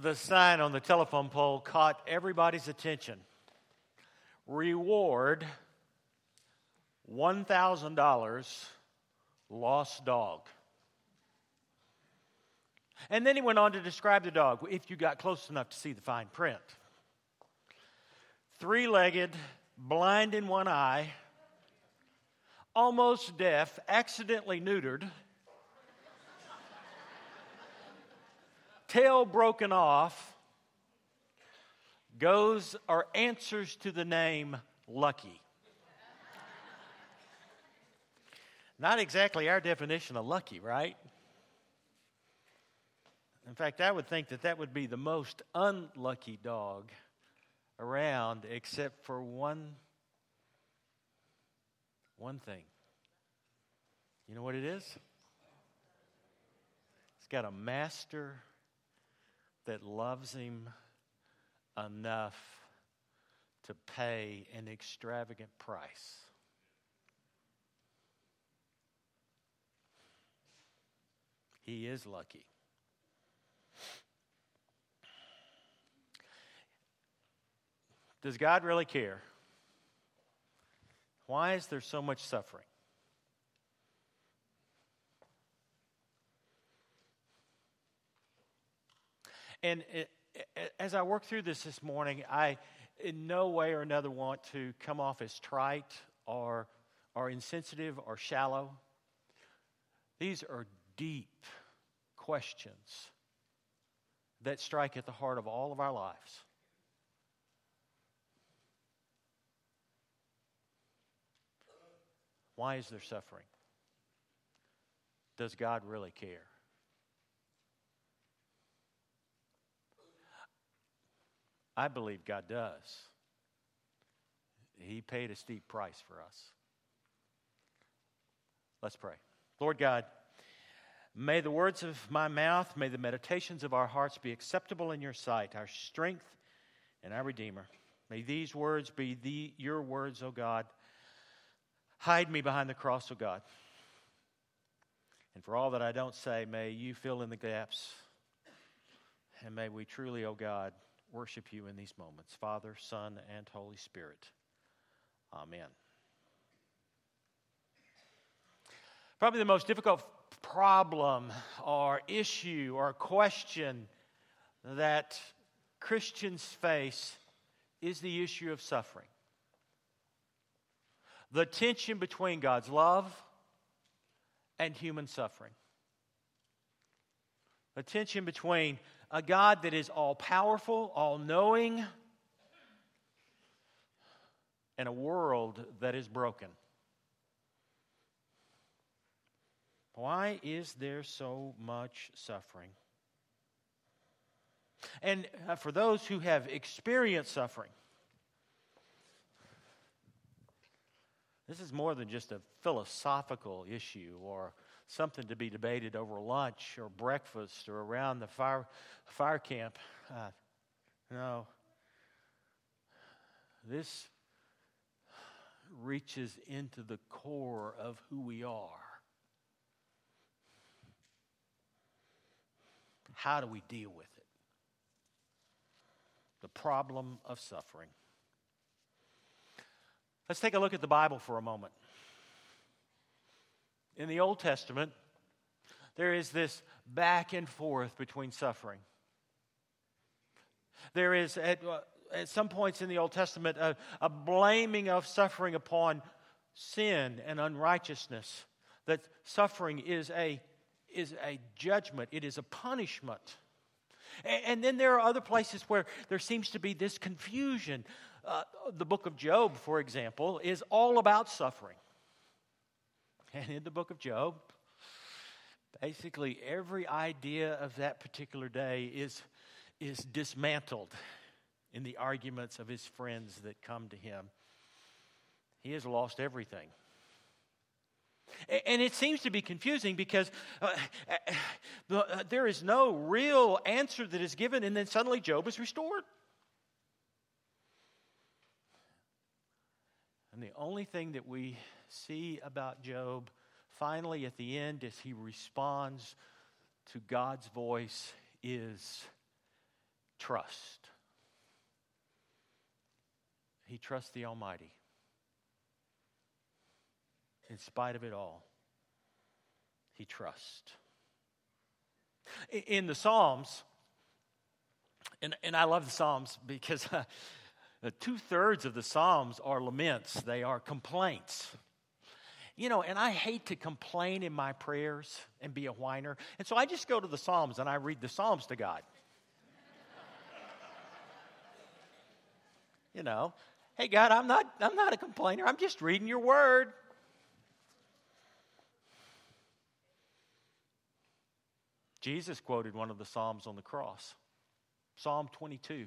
the sign on the telephone pole caught everybody's attention. Reward $1,000 lost dog. And then he went on to describe the dog if you got close enough to see the fine print. Three legged, blind in one eye, almost deaf, accidentally neutered, tail broken off, goes or answers to the name Lucky. Not exactly our definition of lucky, right? In fact, I would think that that would be the most unlucky dog around, except for one, one thing. You know what it is? It's got a master that loves him enough to pay an extravagant price. He is lucky. Does God really care? Why is there so much suffering? And it, as I work through this this morning, I in no way or another want to come off as trite or, or insensitive or shallow. These are deep questions that strike at the heart of all of our lives. Why is there suffering? Does God really care? I believe God does. He paid a steep price for us. Let's pray. Lord God, may the words of my mouth, may the meditations of our hearts be acceptable in your sight, our strength and our Redeemer. May these words be the, your words, O God Hide me behind the cross of God. And for all that I don't say, may you fill in the gaps. And may we truly, oh God, worship you in these moments. Father, Son, and Holy Spirit. Amen. Probably the most difficult problem or issue or question that Christians face is the issue of suffering the tension between God's love and human suffering. The tension between a God that is all powerful, all knowing, and a world that is broken. Why is there so much suffering? And uh, for those who have experienced suffering, This is more than just a philosophical issue or something to be debated over lunch or breakfast or around the fire, fire camp. Uh, no. This reaches into the core of who we are. How do we deal with it? The problem of suffering. Let's take a look at the Bible for a moment. In the Old Testament, there is this back and forth between suffering. There is, at, uh, at some points in the Old Testament, a, a blaming of suffering upon sin and unrighteousness, that suffering is a, is a judgment, it is a punishment. And, and then there are other places where there seems to be this confusion uh, the book of Job, for example, is all about suffering. And in the book of Job, basically every idea of that particular day is, is dismantled in the arguments of his friends that come to him. He has lost everything. And it seems to be confusing because uh, uh, there is no real answer that is given, and then suddenly Job is restored. And the only thing that we see about Job finally at the end as he responds to God's voice is trust. He trusts the Almighty. In spite of it all, he trusts. In the Psalms, and, and I love the Psalms because Uh, two thirds of the Psalms are laments, they are complaints. You know, and I hate to complain in my prayers and be a whiner. And so I just go to the Psalms and I read the Psalms to God. you know, hey God, I'm not I'm not a complainer. I'm just reading your word. Jesus quoted one of the Psalms on the cross. Psalm 22.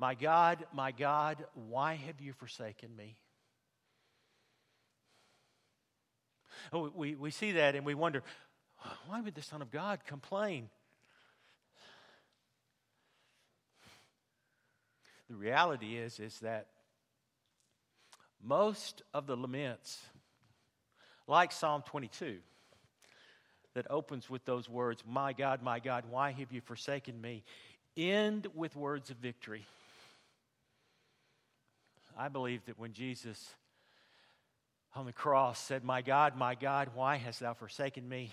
My God, my God, why have you forsaken me? Oh, we, we see that and we wonder, why would the Son of God complain? The reality is, is that most of the laments, like Psalm 22, that opens with those words, My God, my God, why have you forsaken me? end with words of victory. I believe that when Jesus on the cross said, My God, my God, why hast thou forsaken me?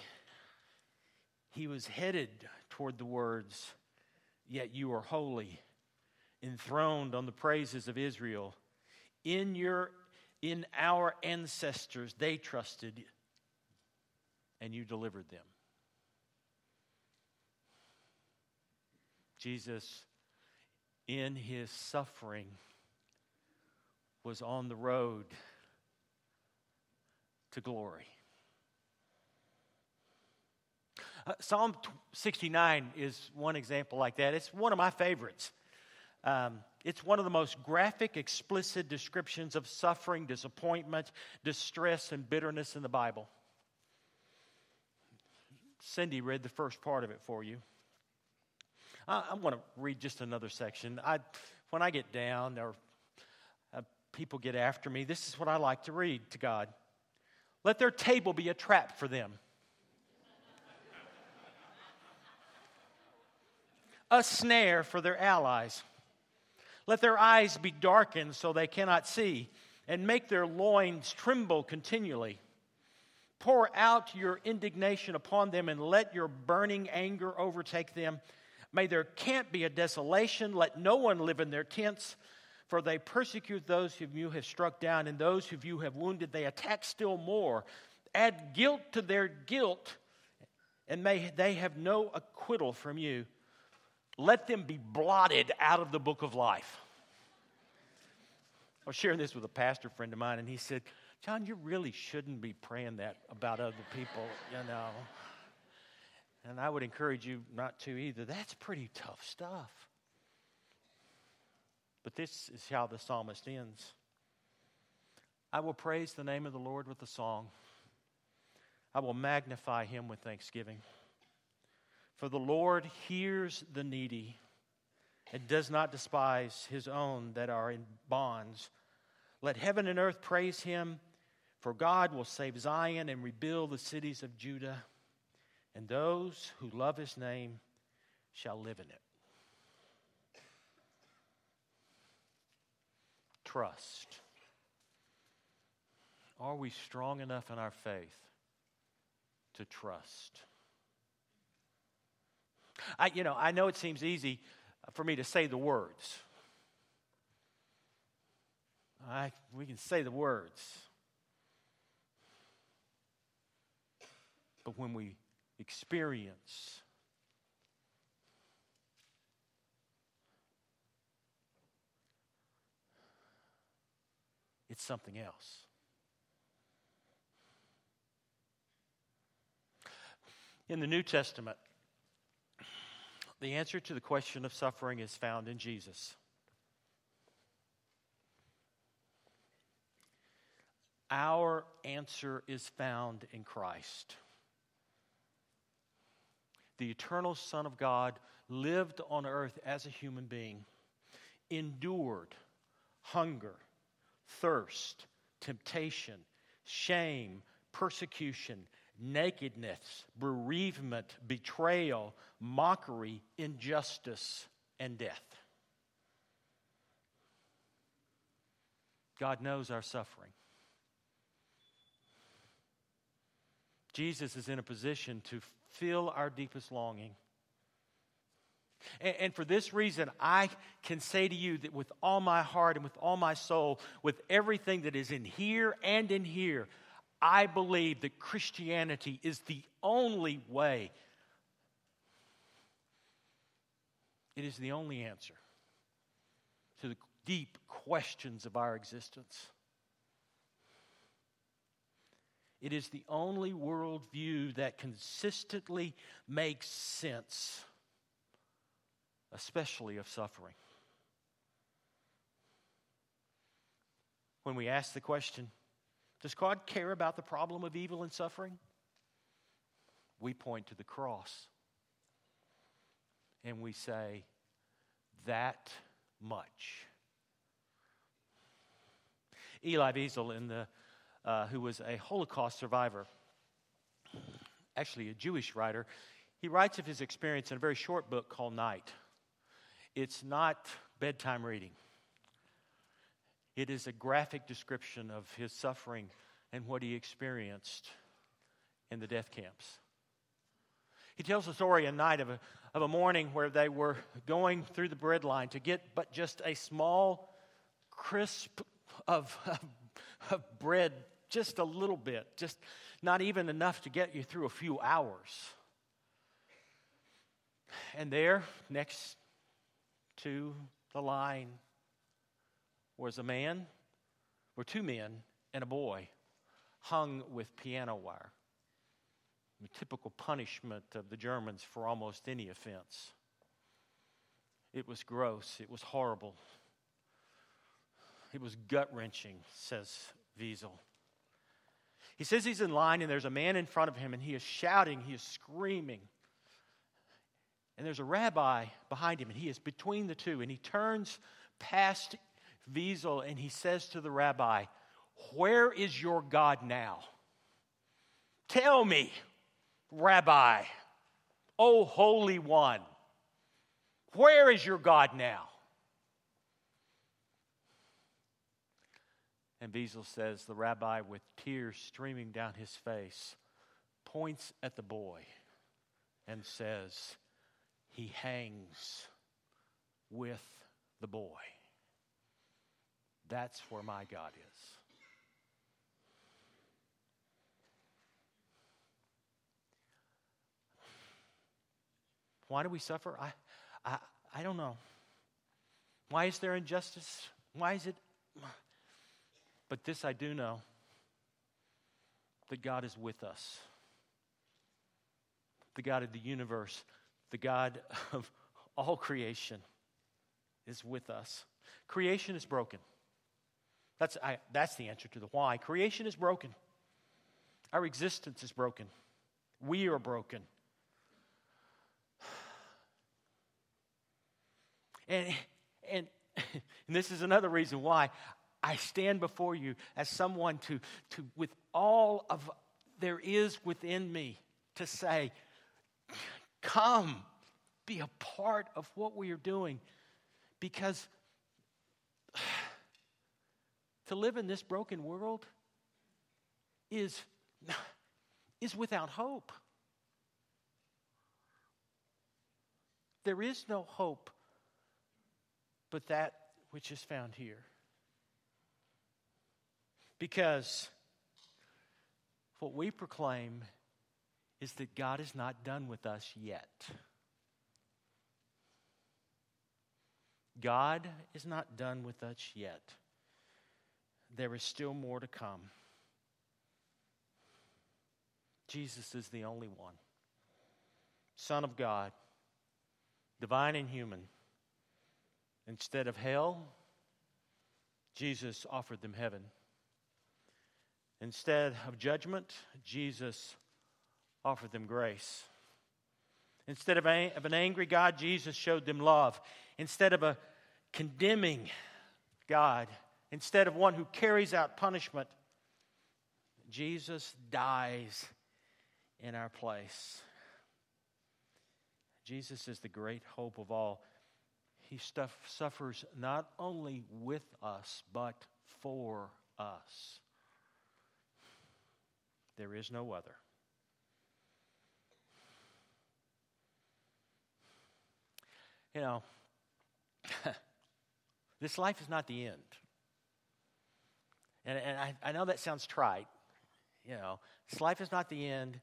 He was headed toward the words, Yet you are holy, enthroned on the praises of Israel. In your in our ancestors they trusted and you delivered them. Jesus, in his suffering, was on the road to glory. Uh, Psalm 69 is one example like that. It's one of my favorites. Um, it's one of the most graphic, explicit descriptions of suffering, disappointment, distress, and bitterness in the Bible. Cindy read the first part of it for you. I, I want to read just another section. I, when I get down or people get after me, this is what I like to read to God. Let their table be a trap for them. a snare for their allies. Let their eyes be darkened so they cannot see, and make their loins tremble continually. Pour out your indignation upon them and let your burning anger overtake them. May their camp be a desolation. Let no one live in their tents, for they persecute those whom you have struck down, and those whom you have wounded they attack still more. Add guilt to their guilt, and may they have no acquittal from you. Let them be blotted out of the book of life. I was sharing this with a pastor friend of mine, and he said, John, you really shouldn't be praying that about other people, you know. And I would encourage you not to either. That's pretty tough stuff. But this is how the psalmist ends I will praise the name of the Lord with a song, I will magnify him with thanksgiving. For the Lord hears the needy and does not despise his own that are in bonds. Let heaven and earth praise him. For God will save Zion and rebuild the cities of Judah, and those who love his name shall live in it. Trust. Are we strong enough in our faith to trust? I, you know, I know it seems easy for me to say the words. I, we can say the words. But when we experience it's something else. In the New Testament, the answer to the question of suffering is found in Jesus. Our answer is found in Christ the eternal Son of God, lived on earth as a human being, endured hunger, thirst, temptation, shame, persecution, nakedness, bereavement, betrayal, mockery, injustice, and death. God knows our suffering. Jesus is in a position to fill our deepest longing. And, and, for this reason, I can say to you that with all my heart and with all my soul, with everything that is in here and in here, I believe that Christianity is the only way. It is the only answer to the deep questions of our existence. It is the only worldview that consistently makes sense, especially of suffering. When we ask the question, does God care about the problem of evil and suffering? We point to the cross and we say, that much. Elie Wiesel, in the, uh, who was a Holocaust survivor, actually a Jewish writer, he writes of his experience in a very short book called Night. It's not bedtime reading. It is a graphic description of his suffering and what he experienced in the death camps. He tells the story a night of a, of a morning where they were going through the bread line to get but just a small crisp of, of, of bread, just a little bit, just not even enough to get you through a few hours. And there, next to the line, was a man, were two men and a boy hung with piano wire. The typical punishment of the Germans for almost any offense. It was gross. It was horrible. It was gut wrenching, says Wiesel. He says he's in line and there's a man in front of him and he is shouting, he is screaming. And there's a rabbi behind him and he is between the two and he turns past Wiesel and he says to the rabbi, Where is your God now? Tell me, Rabbi, O Holy One, where is your God now? And Wiesel says the rabbi, with tears streaming down his face, points at the boy and says, He hangs with the boy. That's where my God is. Why do we suffer? I, I, I don't know. Why is there injustice? Why is it? But this I do know that God is with us. The God of the universe, the God of all creation is with us. Creation is broken. That's, I, that's the answer to the why. Creation is broken. Our existence is broken. We are broken. And, and, and this is another reason why I stand before you as someone to, to with all of there is within me, to say, Come, be a part of what we are doing. Because to live in this broken world is, is without hope. There is no hope but that which is found here. Because what we proclaim is that God is not done with us yet. God is not done with us yet. There is still more to come. Jesus is the only one. Son of God, divine and human. Instead of hell, Jesus offered them heaven. Instead of judgment, Jesus offered them grace. Instead of, a, of an angry God, Jesus showed them love. Instead of a condemning God, instead of one who carries out punishment, Jesus dies in our place. Jesus is the great hope of all. He stuff, suffers not only with us, but for us. There is no other. You know, this life is not the end. And, and I, I know that sounds trite. You know, this life is not the end.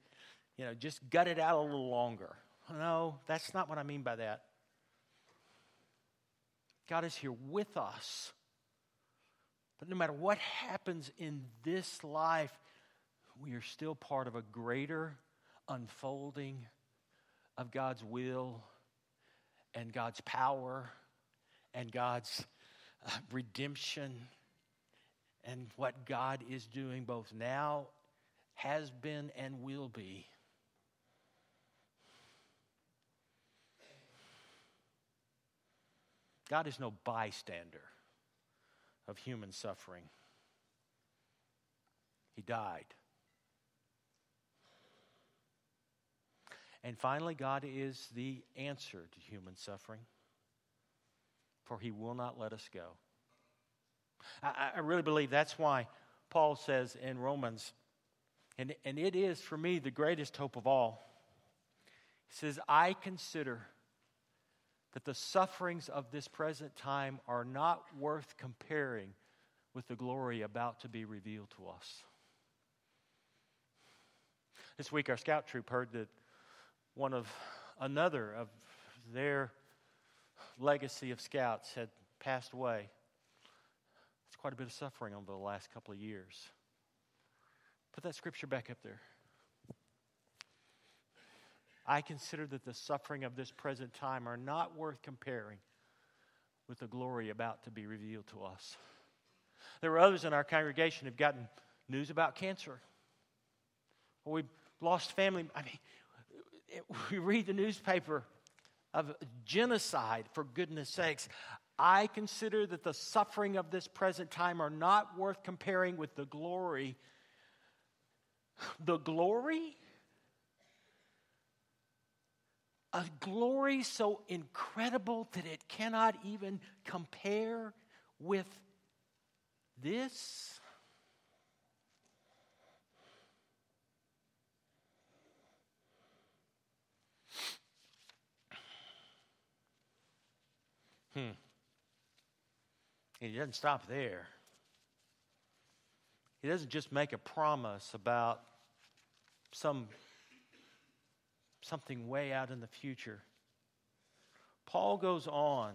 You know, just gut it out a little longer. No, that's not what I mean by that. God is here with us. But no matter what happens in this life, we are still part of a greater unfolding of God's will and God's power and God's uh, redemption and what God is doing both now, has been, and will be. God is no bystander of human suffering. He died. And finally, God is the answer to human suffering, for He will not let us go. I, I really believe that's why Paul says in Romans, and, and it is for me the greatest hope of all. He says, I consider that the sufferings of this present time are not worth comparing with the glory about to be revealed to us. This week, our scout troop heard that one of another of their legacy of scouts had passed away. It's quite a bit of suffering over the last couple of years. Put that scripture back up there. I consider that the suffering of this present time are not worth comparing with the glory about to be revealed to us. There are others in our congregation who've gotten news about cancer. we've lost family. I mean, we read the newspaper of genocide, for goodness sakes. I consider that the suffering of this present time are not worth comparing with the glory. The glory a glory so incredible that it cannot even compare with this? Hmm. And he doesn't stop there. He doesn't just make a promise about some something way out in the future. Paul goes on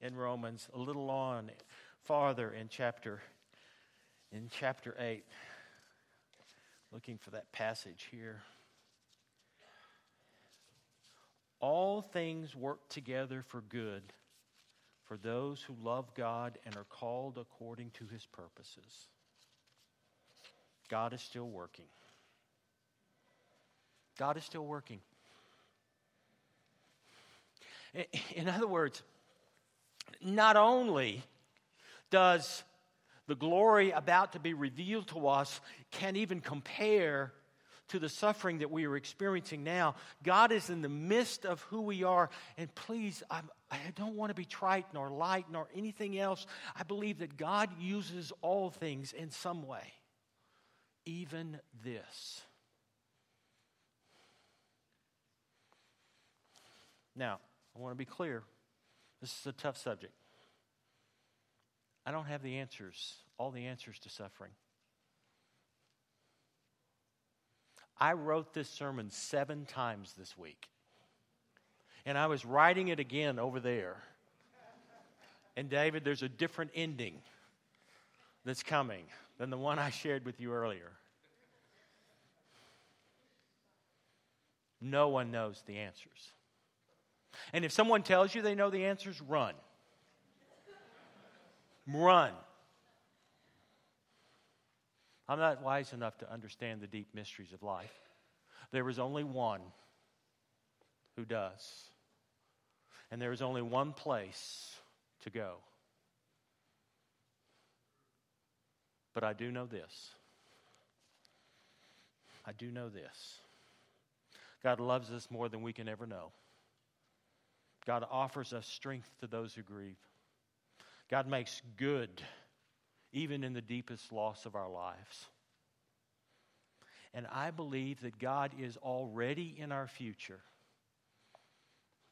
in Romans a little on farther in chapter in chapter 8 looking for that passage here all things work together for good for those who love God and are called according to his purposes God is still working God is still working. In other words, not only does the glory about to be revealed to us can't even compare to the suffering that we are experiencing now. God is in the midst of who we are. And please, I'm, I do not want to be trite nor light nor anything else. I believe that God uses all things in some way, even this. Now, I want to be clear. This is a tough subject. I don't have the answers, all the answers to suffering. I wrote this sermon seven times this week. And I was writing it again over there. And David, there's a different ending that's coming than the one I shared with you earlier. No one knows the answers. And if someone tells you they know the answers, run. run. I'm not wise enough to understand the deep mysteries of life. There is only one who does. And there is only one place to go. But I do know this. I do know this. God loves us more than we can ever know. God offers us strength to those who grieve. God makes good even in the deepest loss of our lives. And I believe that God is already in our future,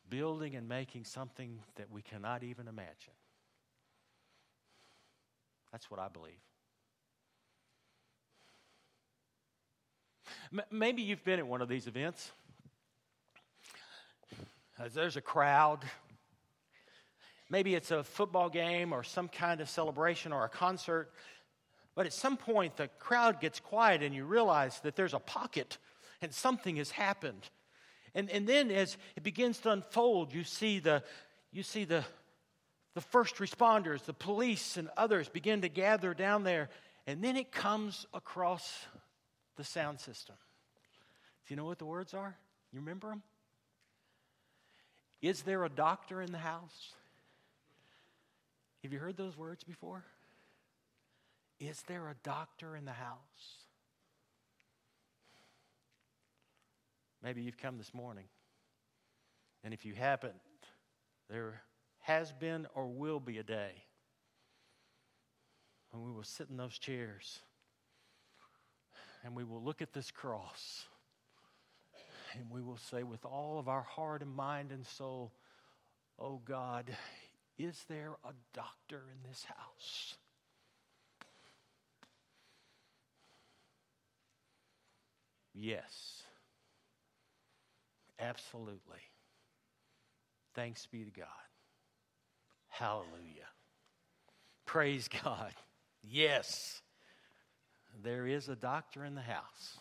building and making something that we cannot even imagine. That's what I believe. Maybe you've been at one of these events. There's a crowd. Maybe it's a football game or some kind of celebration or a concert. But at some point, the crowd gets quiet and you realize that there's a pocket and something has happened. And, and then as it begins to unfold, you see the, you see the, the first responders, the police, and others begin to gather down there. And then it comes across the sound system. Do you know what the words are? You remember them? Is there a doctor in the house? Have you heard those words before? Is there a doctor in the house? Maybe you've come this morning. And if you haven't, there has been or will be a day when we will sit in those chairs and we will look at this cross and we will say with all of our heart and mind and soul, Oh God, is there a doctor in this house? Yes. Absolutely. Thanks be to God. Hallelujah. Praise God. Yes. There is a doctor in the house.